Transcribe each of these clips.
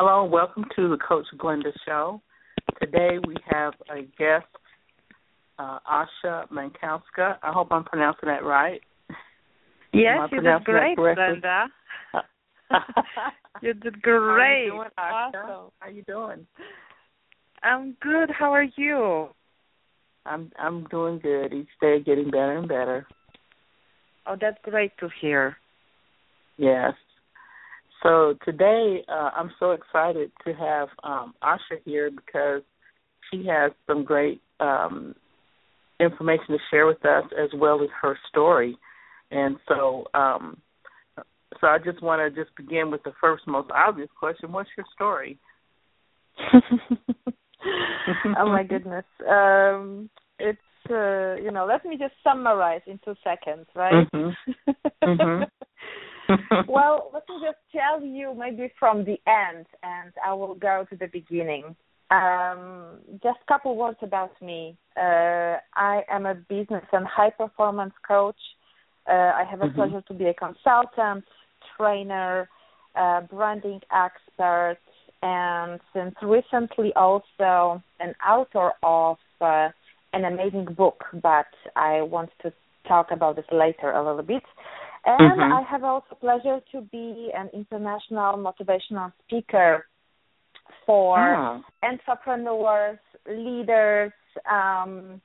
Hello, welcome to the Coach Glenda Show. Today we have a guest, uh, Asha Mankowska. I hope I'm pronouncing that right. Yes, you did great, Glenda. you did great. How you doing, Asha? Awesome. How you doing? I'm good. How are you? I'm I'm doing good. Each day getting better and better. Oh, that's great to hear. Yes. So today, uh, I'm so excited to have um, Asha here because she has some great um, information to share with us, as well as her story. And so, um, so I just want to just begin with the first, most obvious question: What's your story? oh my goodness, um, it's uh, you know. Let me just summarize in two seconds, right? Mm-hmm. Mm-hmm. well, let me just tell you maybe from the end, and I will go to the beginning. Um, just a couple words about me. Uh, I am a business and high performance coach. Uh, I have a Mhm. pleasure to be a consultant, trainer, uh, branding expert, and since recently also an author of uh, an amazing book. But I want to talk about this later a little bit. And Mhm. I have also pleasure to be an international motivational speaker for Ah. entrepreneurs, leaders, um,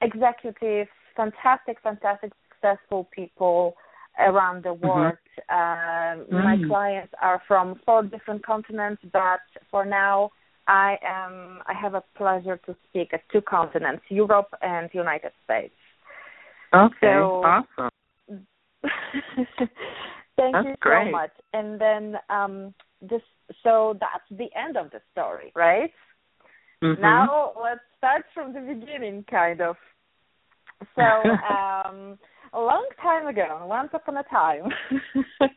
executives, fantastic, fantastic, successful people around the world. Um, My Mm. clients are from four different continents, but for now, I am I have a pleasure to speak at two continents, Europe and United States. Okay. So- awesome. Thank That's you great. so much. And then um this so that's the end of the story, right? Mhm. Now let's start from the beginning kind of. So um a long time ago, once upon a time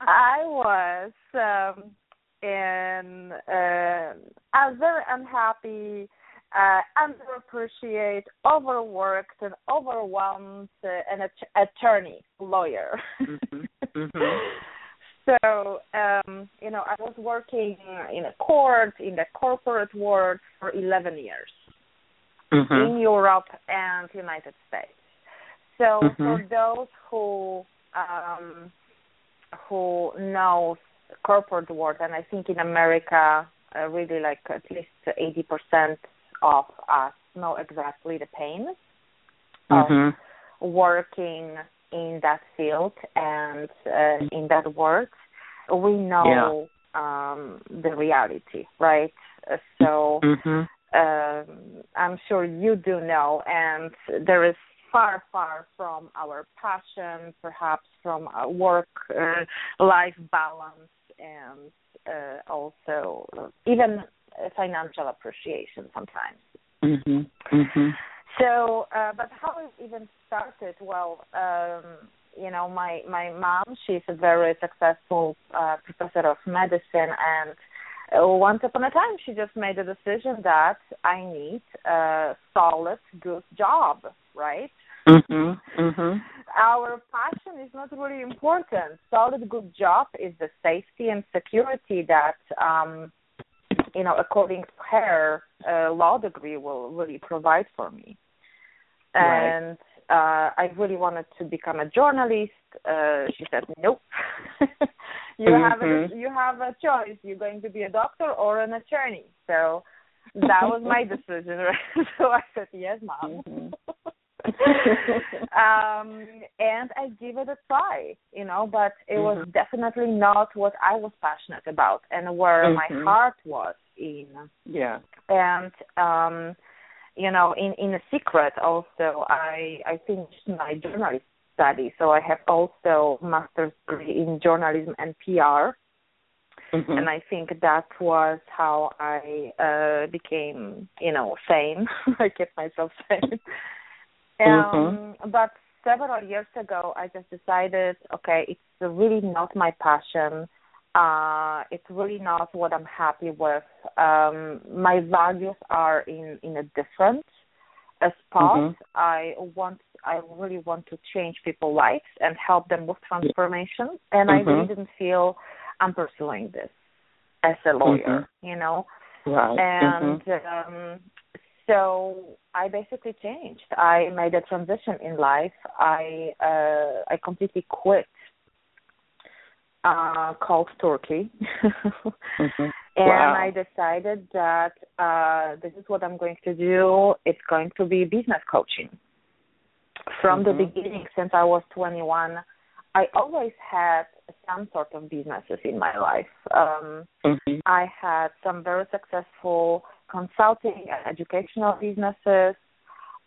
I was um in uh, a very unhappy uh, underappreciated, overworked, and overwhelmed uh, an att- attorney, lawyer. Mhm. Mhm. So, um, you know, I was working in a court, in the corporate world for 11 years Mhm. in Europe and United States. So, Mhm. for those who um, who knows corporate world, and I think in America, uh, really like at least 80% of us know exactly the pain of Mhm. working in that field and uh, in that work, we know um, the reality, right? Uh, So Mhm. um, I'm sure you do know, and there is far, far from our passion, perhaps from our work-life balance, and uh, also uh, even uh, financial appreciation sometimes. Mhm. Mhm. So, uh, but how it even started? Well, um, you know, my my mom, she's a very successful uh, professor of medicine, and uh, once upon a time, she just made a decision that I need a solid, good job, right? Mhm. Mhm. Our passion is not really important. Solid, good job is the safety and security that, um, you know, according to her uh, law degree, will really provide for me. Right. And uh, I really wanted to become a journalist. Uh, she said, nope. you have a, Mhm. you have a choice. You're going to be a doctor or an attorney. So that was my decision. Right? so I said yes, mom. Mhm. um and I give it a try, you know, but it was Mhm. definitely not what I was passionate about and where Mhm. my heart was in Yeah. and um you know in in a secret also i i finished my journalism study so i have also master's degree in journalism and pr Mhm. and i think that was how i uh became you know sane i kept myself sane um but several years ago i just decided okay it's really not my passion uh it's really not what i'm happy with um my values are in in a different spot Mhm. i want i really want to change people's lives and help them with transformation and i really Mhm. didn't feel i'm pursuing this as a lawyer you know Right. and Mhm. um so i basically changed i made a transition in life i uh i completely quit uh cold turkey Mhm. and Wow. i decided that uh this is what i'm going to do it's going to be business coaching from the Mhm. beginning since i was 21 i always had some sort of businesses in my life um Mhm. I had some very successful consulting and educational businesses.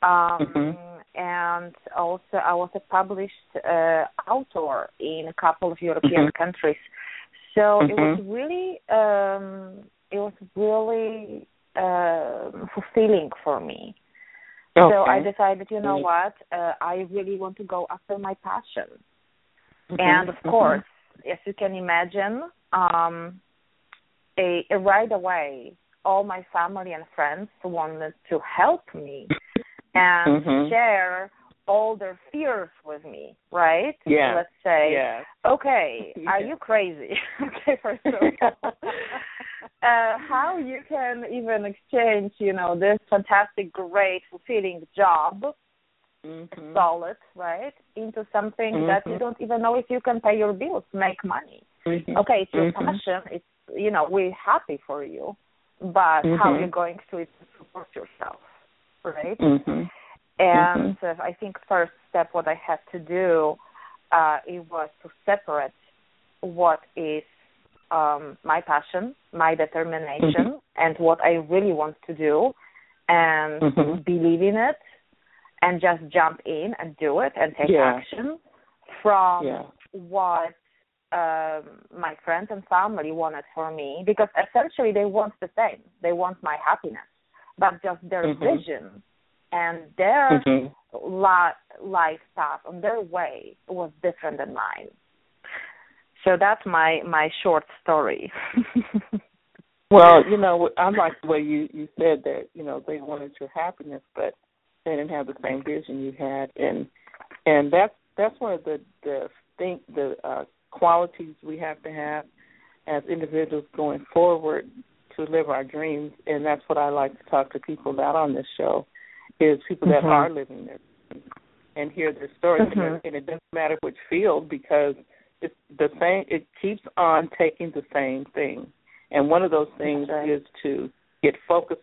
Um, Mhm. And also, I was a published uh, author in a couple of European Mhm. countries. So it was Mhm. really, um, it was really um fulfilling for me. Okay. So I decided, you know Mhm. what, uh, I really want to go after my passion Mhm. and of Mhm. course, as you can imagine, um, a, a right away, all my family and friends wanted to help me and Mhm. share all their fears with me, right? Yeah. Let's say, Yes. okay, are you crazy? okay, first of all, uh, how you can even exchange, you know, this fantastic, great, fulfilling job Mhm. solid, right, into something that you Mhm. don't even know if you can pay your bills, make money. Mhm. Okay, it's your Mhm. passion. It's you know we're happy for you, but how Mhm. are you going to support yourself, right? Mhm. And uh, I think first step what I had to do uh, it was to separate what is um, my passion, my determination, and what I really want to do, and Mhm. believe in it, and just jump in and do it and take Yeah. action from Yeah. what um, my friends and family wanted for me because essentially they want the same. They want my happiness, but just their Mhm. vision and their Mhm. li- life path and their way was different than mine. So that's my my short story. Well, you know, I like the way you you said that. You know, they wanted your happiness, but they didn't have the same vision you had, and and that's that's one of the the think the uh, qualities we have to have as individuals going forward to live our dreams, and that's what I like to talk to people about on this show, is people that Mhm. are living their and hear their stories, and, Mhm. it, and it doesn't matter which field because it's the same. It keeps on taking the same thing. And one of those things right. is to get focused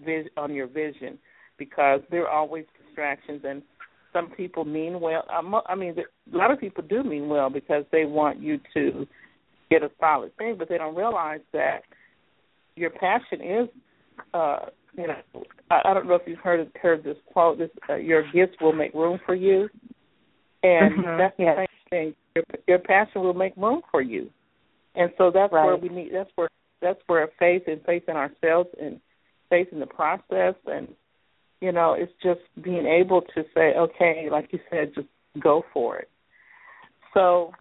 vis- on your vision because there are always distractions and some people mean well. I'm- mean, a lot of people do mean well because they want you to get a solid thing, but they don't realize that your passion is, uh, you know, I, I don't know if you've heard heard this quote: "This uh, your gifts will make room for you," and Mhm, that's the yes. same thing. Your, your passion will make room for you, and so that's where we need. That's where that's where faith and faith in ourselves and faith in the process and you know it's just being able to say okay like you said just go for it. So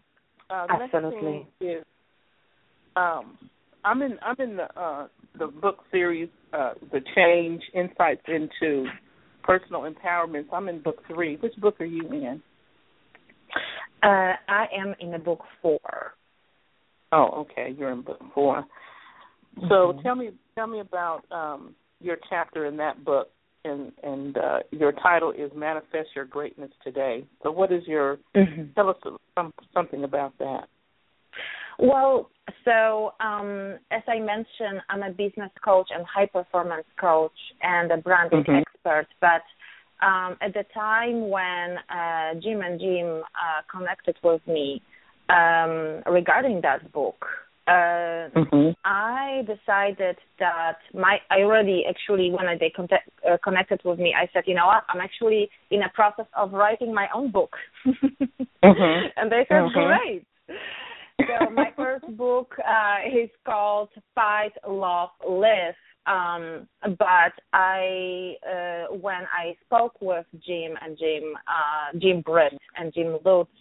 uh the Absolutely. is um i'm in i'm in the uh the book series uh the change insights into personal empowerment. I'm in book three. Which book are you in? Uh, I am in the book four. oh okay. You're in book four. So Mhm. tell me tell me about um your chapter in that book and and uh, your title is manifest your greatness today. So what is your Mhm. tell us some, something about that. Well, so um, as I mentioned, I'm a business coach and high performance coach and a branding Mhm. expert. But um, at the time when uh, Jim and Jim uh, connected with me um, regarding that book, uh, Mhm. I decided that my I already actually when they contact, uh, connected with me, I said, you know what, I'm actually in a process of writing my own book, Mhm. and they said, Mhm. great. So my first book uh, is called Fight, Love, Live. Um, but I, uh, when I spoke with Jim and Jim, uh, Jim Britt and Jim Lutz,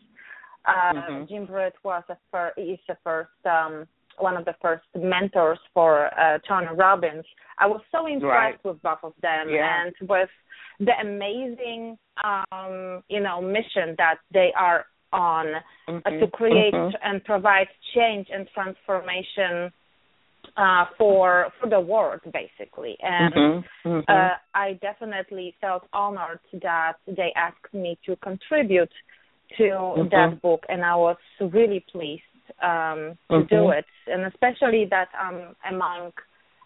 uh, Mhm. Jim Britt was the first, is the first, um, one of the first mentors for uh, Tony Robbins. I was so impressed with both of them Yeah. and with the amazing, um, you know, mission that they are on uh, Mhm. to create Mhm. and provide change and transformation uh, for for the world, basically. And Mhm. Mhm. uh, I definitely felt honored that they asked me to contribute to Mhm. that book, and I was really pleased um, to do it, and especially that I'm among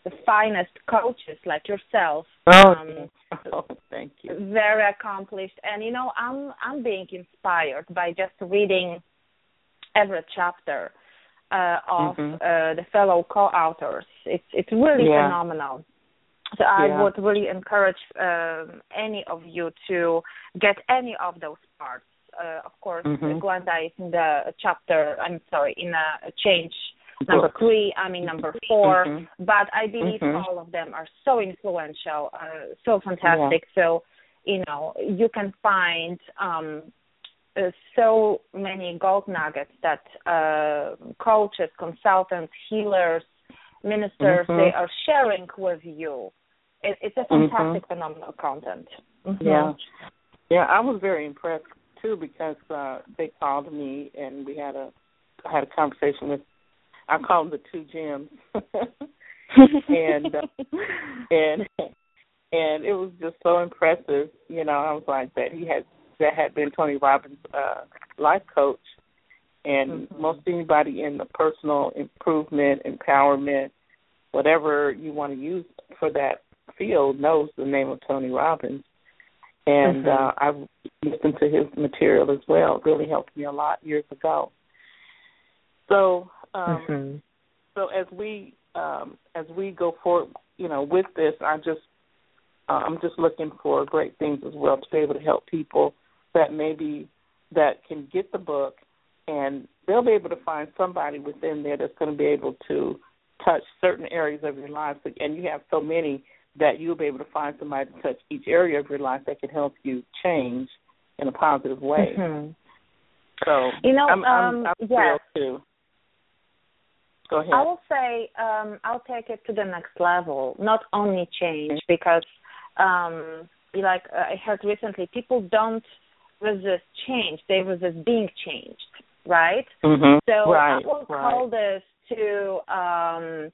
the finest coaches like yourself. Oh, um, oh, thank you. very accomplished and you know i'm i'm being inspired by just reading every chapter uh of Mhm. uh the fellow co-authors it's it's really Yeah. phenomenal so i Yeah. would really encourage um any of you to get any of those parts uh, of course Mhm. glenda is in the chapter i'm sorry in a change number three I mean number 4 Mhm. but I believe Mhm. all of them are so influential, uh, so fantastic. So, you know, you can find um, uh, so many gold nuggets that uh, coaches, consultants, healers, ministers Mhm. they are sharing with you. It, it's a fantastic, phenomenal content. Mhm. Yeah, yeah. I was very impressed too because uh they called me and we had a I had a conversation with I call them the two Jims, and uh, and and it was just so impressive. You know, I was like that he had that had been Tony Robbins' uh, life coach, and Mhm. most anybody in the personal improvement, empowerment, whatever you want to use for that field knows the name of Tony Robbins. And Mhm. uh, I've listened to his material as well. It really helped me a lot years ago. So, um, Mhm. so as we um, as we go forward, you know, with this, I just uh, I'm just looking for great things as well to be able to help people that maybe that can get the book and they'll be able to find somebody within there that's going to be able to touch certain areas of your life. And you have so many that you'll be able to find somebody to touch each area of your life that can help you change in a positive way. Mhm. So You know, I'm, I'm, um, I'm yes. thrilled too. Go ahead. I will say um, I'll take it to the next level. Not only change because, um, like I heard recently, people don't resist change; they resist being changed. Right. mm-hmm. So right, I will right. call this to, um,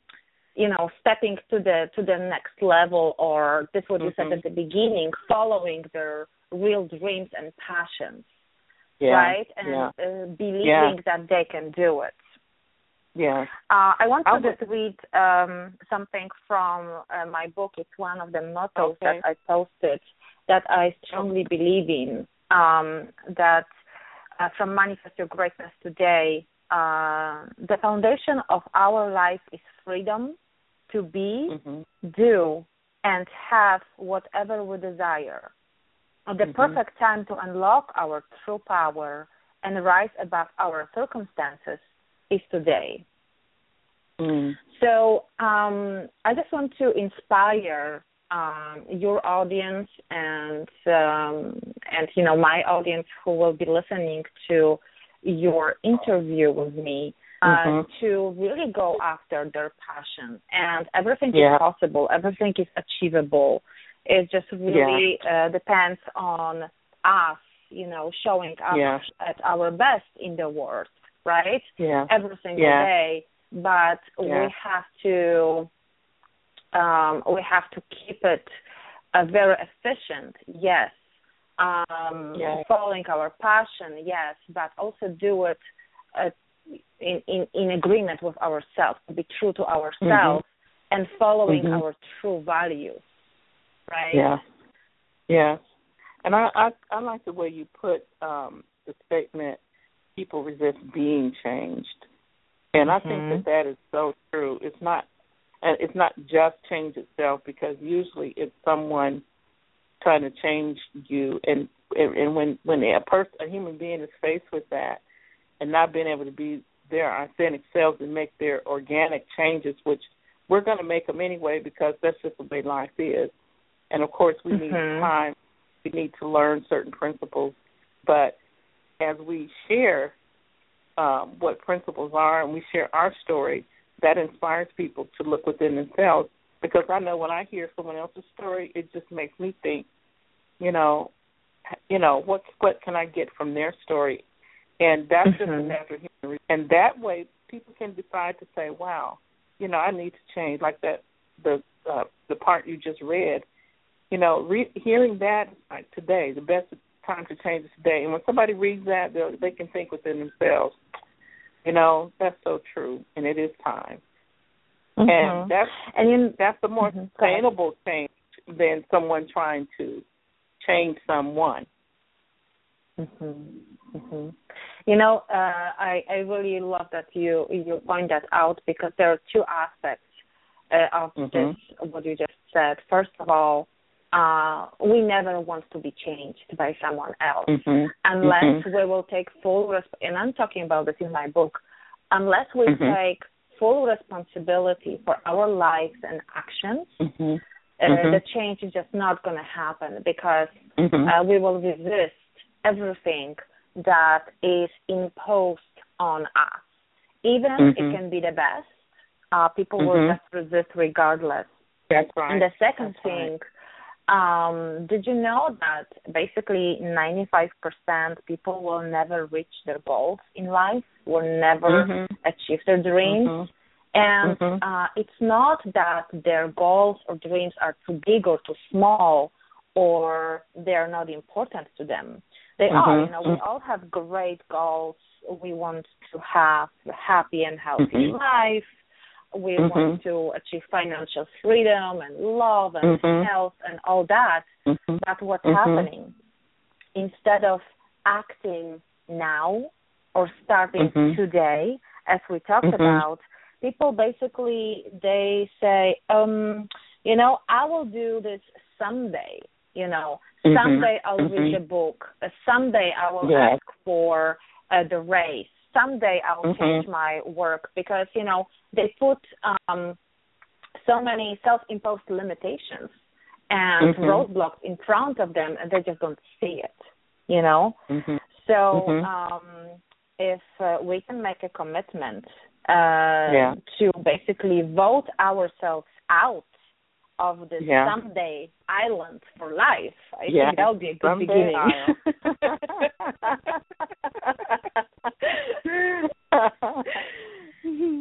you know, stepping to the to the next level, or this what you said Mhm. at the beginning, following their real dreams and passions. yeah, Right. And yeah, uh, believing that they can do it. yeah. Uh, I want to just read um, something from uh, my book. It's one of the mottos Okay. that I posted that I strongly believe in. Um, that uh, from Manifest Your Greatness Today, uh, the foundation of our life is freedom to be, hmm do, and have whatever we desire. The Mhm. perfect time to unlock our true power and rise above our circumstances is today. mm So um, I just want to inspire um, your audience and um, and you know my audience who will be listening to your interview with me uh, Mhm. to really go after their passion and everything Yeah. is possible, everything is achievable. It just really uh, depends on us, you know, showing up Yeah. at our best in the world, right? Yeah. every single Yeah. day, but Yeah. we have to um, we have to keep it uh, very efficient. Yes, um, Yeah. following our passion. Yes, but also do it uh, in, in, in agreement with ourselves, to be true to ourselves, mm-hmm. and following mm-hmm. our true values, right? Yeah, yeah. And I, I I like the way you put um, the statement, "People resist being changed," and I think that Mm-hmm. that is so true. It's not, and it's not just change itself because usually it's someone trying to change you, and and, and when when a person, a human being, is faced with that, and not being able to be their authentic selves and make their organic changes, which we're going to make them anyway because that's just the way life is. And of course, we need Mhm. time. We need to learn certain principles, but as we share um, what principles are and we share our story, that inspires people to look within themselves. Because I know when I hear someone else's story, it just makes me think, you know, you know what what can I get from their story, and that's just a natural human. And that way, people can decide to say, wow, you know, I need to change. Like that, the uh, the part you just read, you know, re- hearing that like today, the best time to change is today. And when somebody reads that, they they can think within themselves, you know, that's so true, and it is time. Mhm. And that's and you, that's a more Mhm. Sustainable change than someone trying to change someone. Mhm. Mhm. You know, uh, I I really love that you you point that out because there are two aspects uh, of Mhm. this what you just said. First of all, uh, we never want to be changed by someone else Mhm. unless Mhm. we will take full resp- and I'm talking about this in my book. Unless we Mhm. take full responsibility for our lives and actions, Mhm. uh, Mhm. the change is just not going to happen because Mhm. uh, we will resist everything that is imposed on us. Even Mhm. it can be the best, uh, people will Mhm. just resist regardless. That's right. And the second That's thing, um, did you know that basically 95% people will never reach their goals in life, will never Mhm. achieve their dreams? Mhm. And Mhm. uh, it's not that their goals or dreams are too big or too small or they're not important to them. They are. Mhm. You know, we Mhm. all have great goals. We want to have a happy and healthy Mhm. life. We want to achieve financial freedom and love and health and all that. But what's happening? Instead of acting now or starting today, as we talked about, people basically they say, um, you know, I will do this someday. You know, Mhm. someday I'll read Mhm. a book. Uh, someday I will Yes. ask for uh, the raise. Someday I will Mhm. change my work because you know they put um, so many self-imposed limitations and Mhm. roadblocks in front of them, and they just don't see it. You know. Mhm. So Mhm. um, if uh, we can make a commitment uh, Yeah. to basically vote ourselves out of this Yeah. someday island for life, I Yeah. think that would be a good Someday beginning.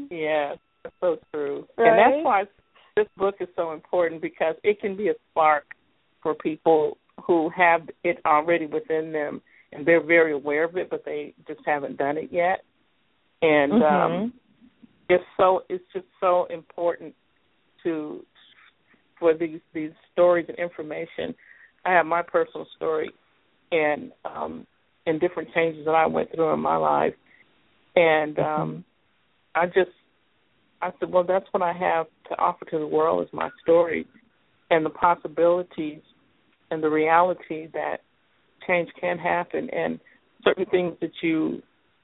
yeah, that's so true. Right? And that's why this book is so important because it can be a spark for people who have it already within them and they're very aware of it but they just haven't done it yet. And um Mhm. it's so it's just so important to for these these stories and information. I have my personal story and um and different changes that I went through in my life. And um I just I said, Well that's what I have to offer to the world is my story and the possibilities and the reality that change can happen and certain things that you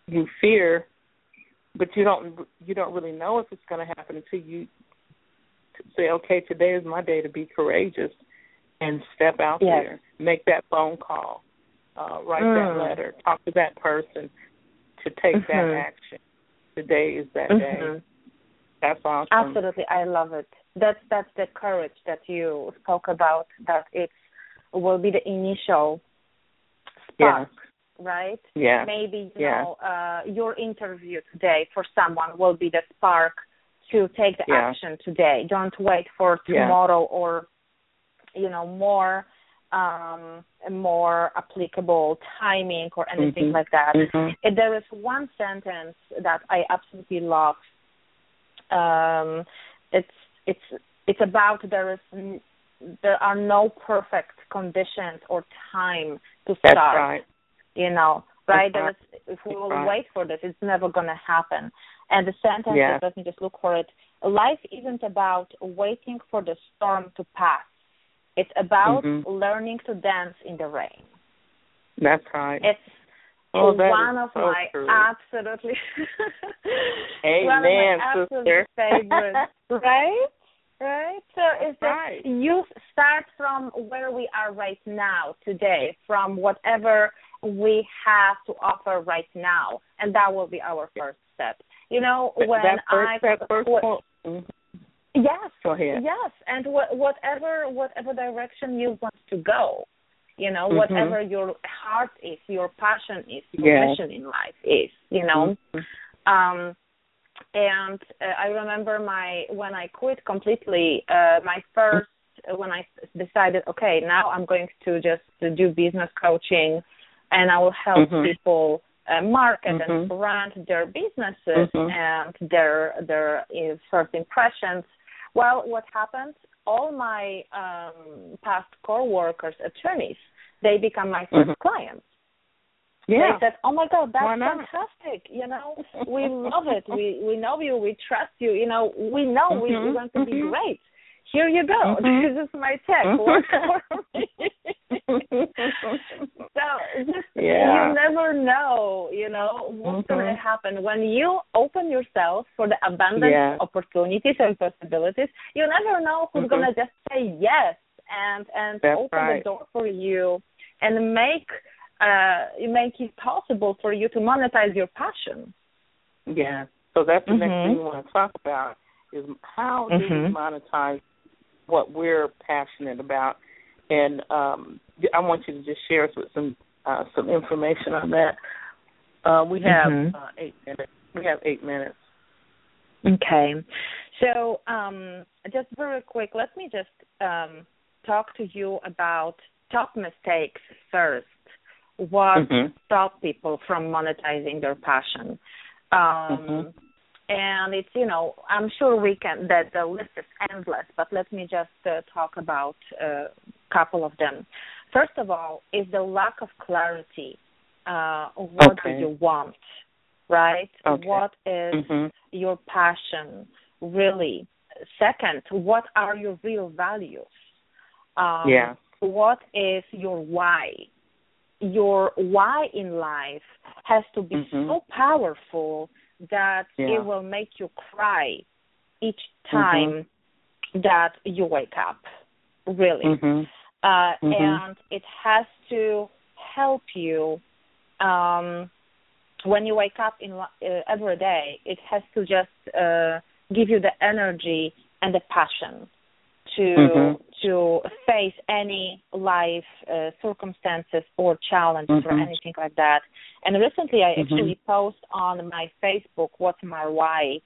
you fear but you don't you don't really know if it's going to happen until you say okay today is my day to be courageous and step out Yes. there make that phone call uh write Mm. that letter talk to that person to take that Mhm. action today is that day Mhm. that's awesome Absolutely, I love it. That's that's the courage that you spoke about. That it will be the initial spark, right? yeah Maybe you Yeah. know uh, your interview today for someone will be the spark to take the Yeah. action today. Don't wait for Yeah. tomorrow or you know more um, more applicable timing or anything Mhm. like that. Mhm. Uh, There is one sentence that I absolutely love. Um, it's it's it's about there is there are no perfect conditions or time to That's start. right. You know, right? That's There is, if we will right. wait for this, it's never going to happen. And the sentence Yeah. is, let me just look for it. Life isn't about waiting for the storm to pass. It's about Mhm. learning to dance in the rain. That's right. It's Oh, that one of so my true. absolutely Amen, one of my absolute favorites, right? Right. So it's just Right. you start from where we are right now today, from whatever we have to offer right now, and that will be our first step. You know, when that first, I that first what-. Mhm. yes, Go ahead. Yes, and wh- whatever whatever direction you want to go, you know, Mhm. whatever your heart is, your passion is, your Yes. mission in life is, you know. Mhm. Um, and uh, I remember my when I quit completely. Uh, my first when I decided, okay, now I'm going to just do business coaching, and I will help Mhm. people uh, market Mhm. and brand their businesses Mhm. and their their uh, first impressions. Well, what happened? All my um, past co-workers, attorneys, they become my 1st Mhm. clients Yeah. they said, "Oh my God, that's fantastic! You know, we love it. We we know you. We trust you. You know, we know we, we're going to be mhm. great. Here you go. Mhm. This is my check. Mhm. Work for me." so just Yeah. you never know. You know what's going to Mhm. happen when you open yourself for the abundant Yeah. opportunities and possibilities. You never know who's Mhm. going to just say yes and and That's open right. the door for you and make uh make it possible for you to monetize your passion. Yeah. So that's the next thing we want to talk about is how do we Mhm. monetize what we're passionate about, and um, I want you to just share us with some uh, some information on that. Uh, we have Mhm. uh, eight minutes. We have eight minutes. Okay. So, um, just very quick, let me just um, talk to you about top mistakes first. What Mhm. stop people from monetizing their passion? Um, Mhm. And it's you know I'm sure we can that the list is endless, but let me just uh, talk about a couple of them. First of all, is the lack of clarity. Uh, what Okay. do you want? Right? Okay. What is Mhm. your passion really second what are your real values um Yeah. what is your why your why in life has to be Mhm. so powerful that Yeah. Mm-hmm. it will make you cry each time that you wake up really Mhm. uh, Mhm. and it has to help you um, when you wake up in uh, every day. It has to just uh, give you the energy and the passion to Mhm. to face any life uh, circumstances or challenges or Mhm. anything like that. And recently, I Mhm. actually post on my Facebook what's my why.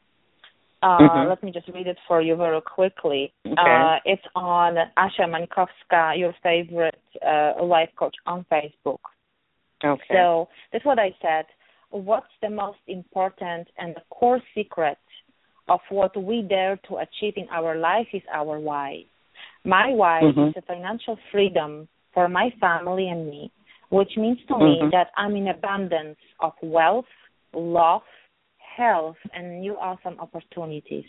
Uh, Mhm. Let me just read it for you very quickly. Okay. Uh, it's on Asha Mankowska, your favorite uh, life coach on Facebook. Okay. So that's what I said. What's the most important and the core secret of what we dare to achieve in our life is our why. My why Mhm. is the financial freedom for my family and me, which means to me Mhm. that I'm in abundance of wealth, love, health, and new awesome opportunities.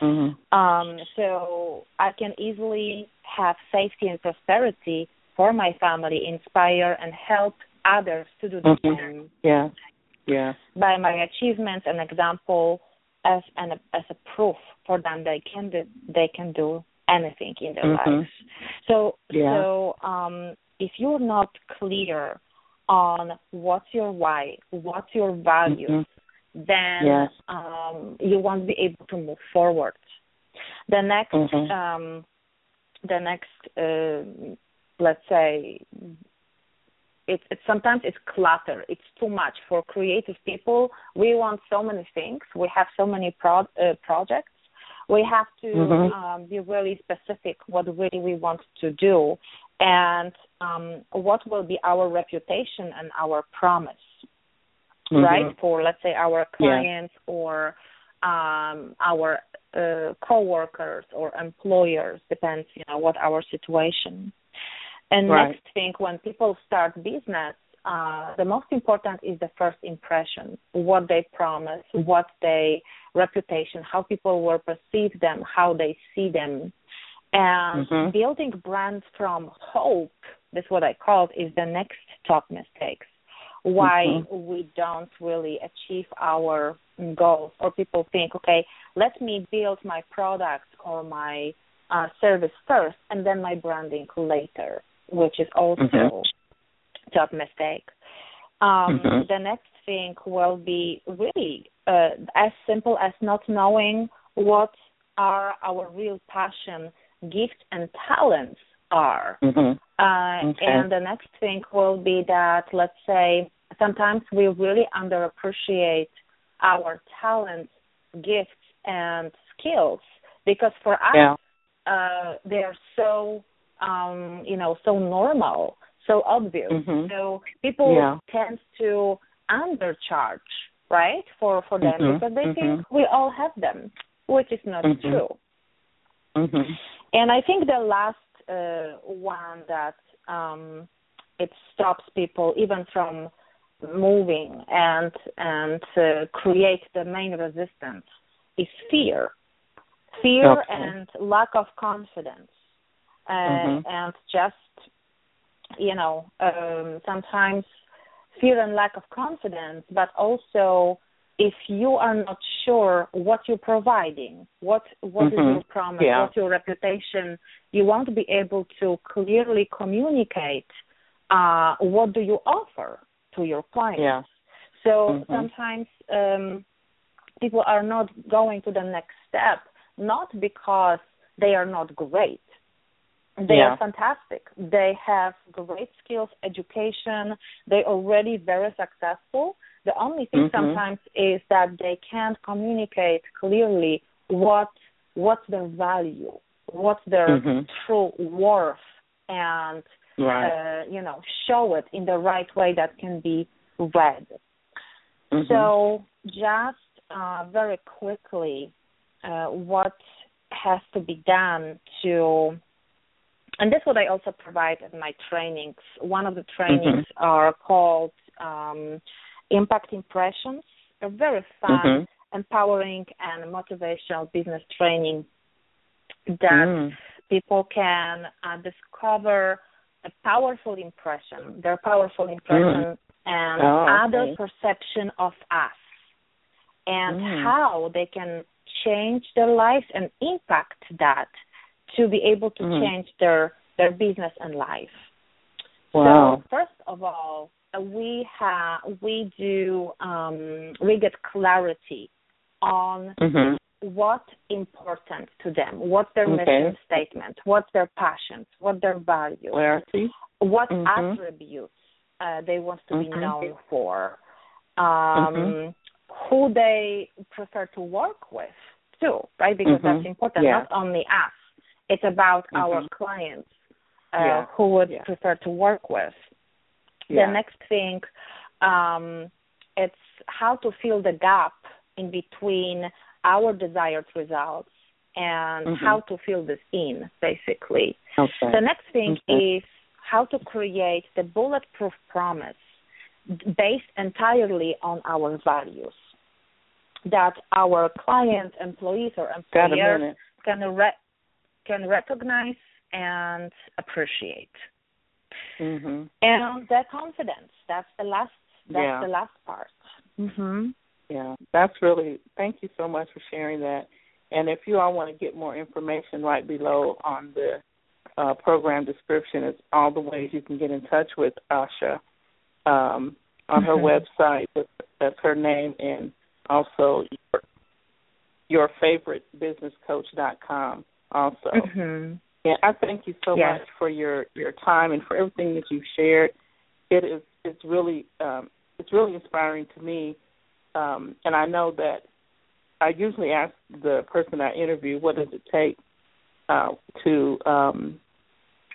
Mhm. Um, so I can easily have safety and prosperity for my family, inspire and help others to do the Mhm. same Yeah. Yeah. by my achievements and example as an as a proof for them they can do they can do anything in their Mhm. lives. So Yeah. so um, if you're not clear on what's your why, what's your values, Mhm. then Yes. um, you won't be able to move forward. The next, Mhm. um, the next, uh, let's say, it's, it's sometimes it's clutter. It's too much for creative people. We want so many things. We have so many pro- uh, projects. We have to Mhm. um, be really specific what really we want to do, and um, what will be our reputation and our promise, Mhm. right? For let's say our Yeah. clients or um, our uh, co-workers or employers, depends, you know, what our situation. And Right. next thing, when people start business, uh, the most important is the first impression, what they promise, what they reputation, how people will perceive them, how they see them, and Mhm. building brands from hope. That's what I call it, is the next top mistakes. Why Mhm. we don't really achieve our goals, or people think, okay, let me build my product or my uh, service first, and then my branding later, which is also Mhm. top mistake. Um, Mhm. The next thing will be really uh, as simple as not knowing what are our real passion, gifts, and talents are. Mhm. Uh, Okay. And the next thing will be that, let's say, sometimes we really underappreciate our talents, gifts, and skills because for us, Yeah. uh, they are so, um, you know, so normal, so obvious. Mhm. So people Yeah. tend to undercharge, right, for for them Mhm, because they mhm. think we all have them, which is not Mhm. true. Mhm. And I think the last uh, one that um, it stops people even from moving and and uh, create the main resistance is fear, fear Okay. and lack of confidence, uh, Mhm. and just you know um, sometimes fear and lack of confidence, but also if you are not sure what you're providing, what what is Mhm. your promise, Yeah. what's your reputation, you won't be able to clearly communicate uh, what do you offer to your clients. Yeah. So Mhm. sometimes um, people are not going to the next step, not because they are not great. They Yeah. are fantastic. They have great skills, education. They're already very successful. The only thing Mhm. sometimes is that they can't communicate clearly what what's their value, what's their Mhm. true worth, and Right. uh, you know show it in the right way that can be read. Mhm. So just uh, very quickly, uh, what has to be done to, and that's what I also provide in my trainings. One of the trainings are called um, Impact Impressions. A very fun, Mhm. empowering, and motivational business training that Mm. people can uh, discover a powerful impression, their powerful impression, and Oh, okay. other perception of us, and Mm. how they can change their lives and impact that to be able to Mm. change their their business and life. Wow. So first of all, we have we do um, we get clarity on Mhm. what's important to them, what's their Okay. mission statement, what's their passions, what their values, Clarity. what Mhm. attributes uh, they want to be Mhm. known for, um, Mhm. who they prefer to work with too, right? Because that's important. Yeah. Not only us, it's about our Mhm. clients uh, Yeah. who would Yeah. prefer to work with. Yeah. The next thing, um, it's how to fill the gap in between our desired results and Mhm. how to fill this in, basically. Okay. The next thing Okay. is how to create the bulletproof promise based entirely on our values that our clients, employees, or employers can re- can recognize and appreciate. Mhm. And the confidence. That's the last. That's Yeah. the last part. Mhm. Yeah, that's really. Thank you so much for sharing that. And if you all want to get more information, right below on the uh, program description is all the ways you can get in touch with Asha um, on her Mhm. website. That's her name, and also your, your favorite businesscoach.com also. Mhm. And I thank you so Yes. much for your your time and for everything that you've shared. It is it's really um, it's really inspiring to me, um, and I know that I usually ask the person I interview what does it take uh, to um,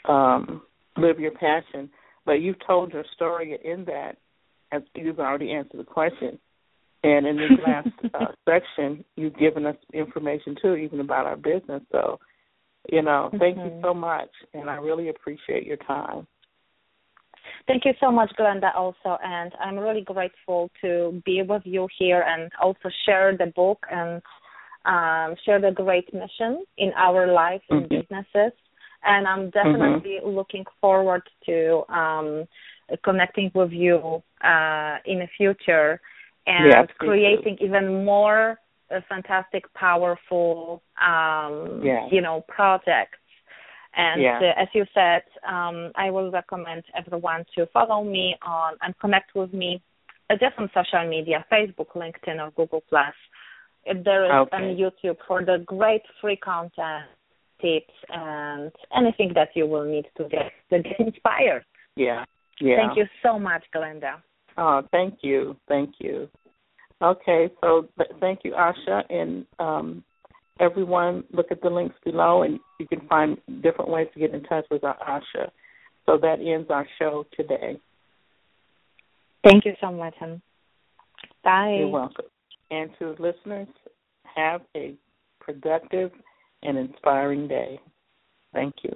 um, live your passion. But you've told your story in that, as you've already answered the question. And in this last uh, section, you've given us information too, even about our business. So, you know, thank mm-hmm. you so much, and I really appreciate your time. Thank you so much, Glenda, also. And I'm really grateful to be with you here and also share the book and um, share the great mission in our life and mm-hmm. businesses. And I'm definitely mm-hmm. looking forward to um, connecting with you uh, in the future and yes, creating even more uh, fantastic, powerful, um, yeah. you know, projects and yeah. uh, as you said, um, I will recommend everyone to follow me on and connect with me uh, just on social media, Facebook, LinkedIn, or Google Plus. If there is okay. on YouTube for the great free content, tips, and anything that you will need to get to get inspired. Yeah. Yeah. Thank you so much, Glenda. Oh, thank you, thank you. Okay, so th- thank you, Asha, and um, everyone look at the links below and you can find different ways to get in touch with Asha. So that ends our show today. Thank you so much, hon. Bye. You're welcome. And to listeners, have a productive and inspiring day. Thank you.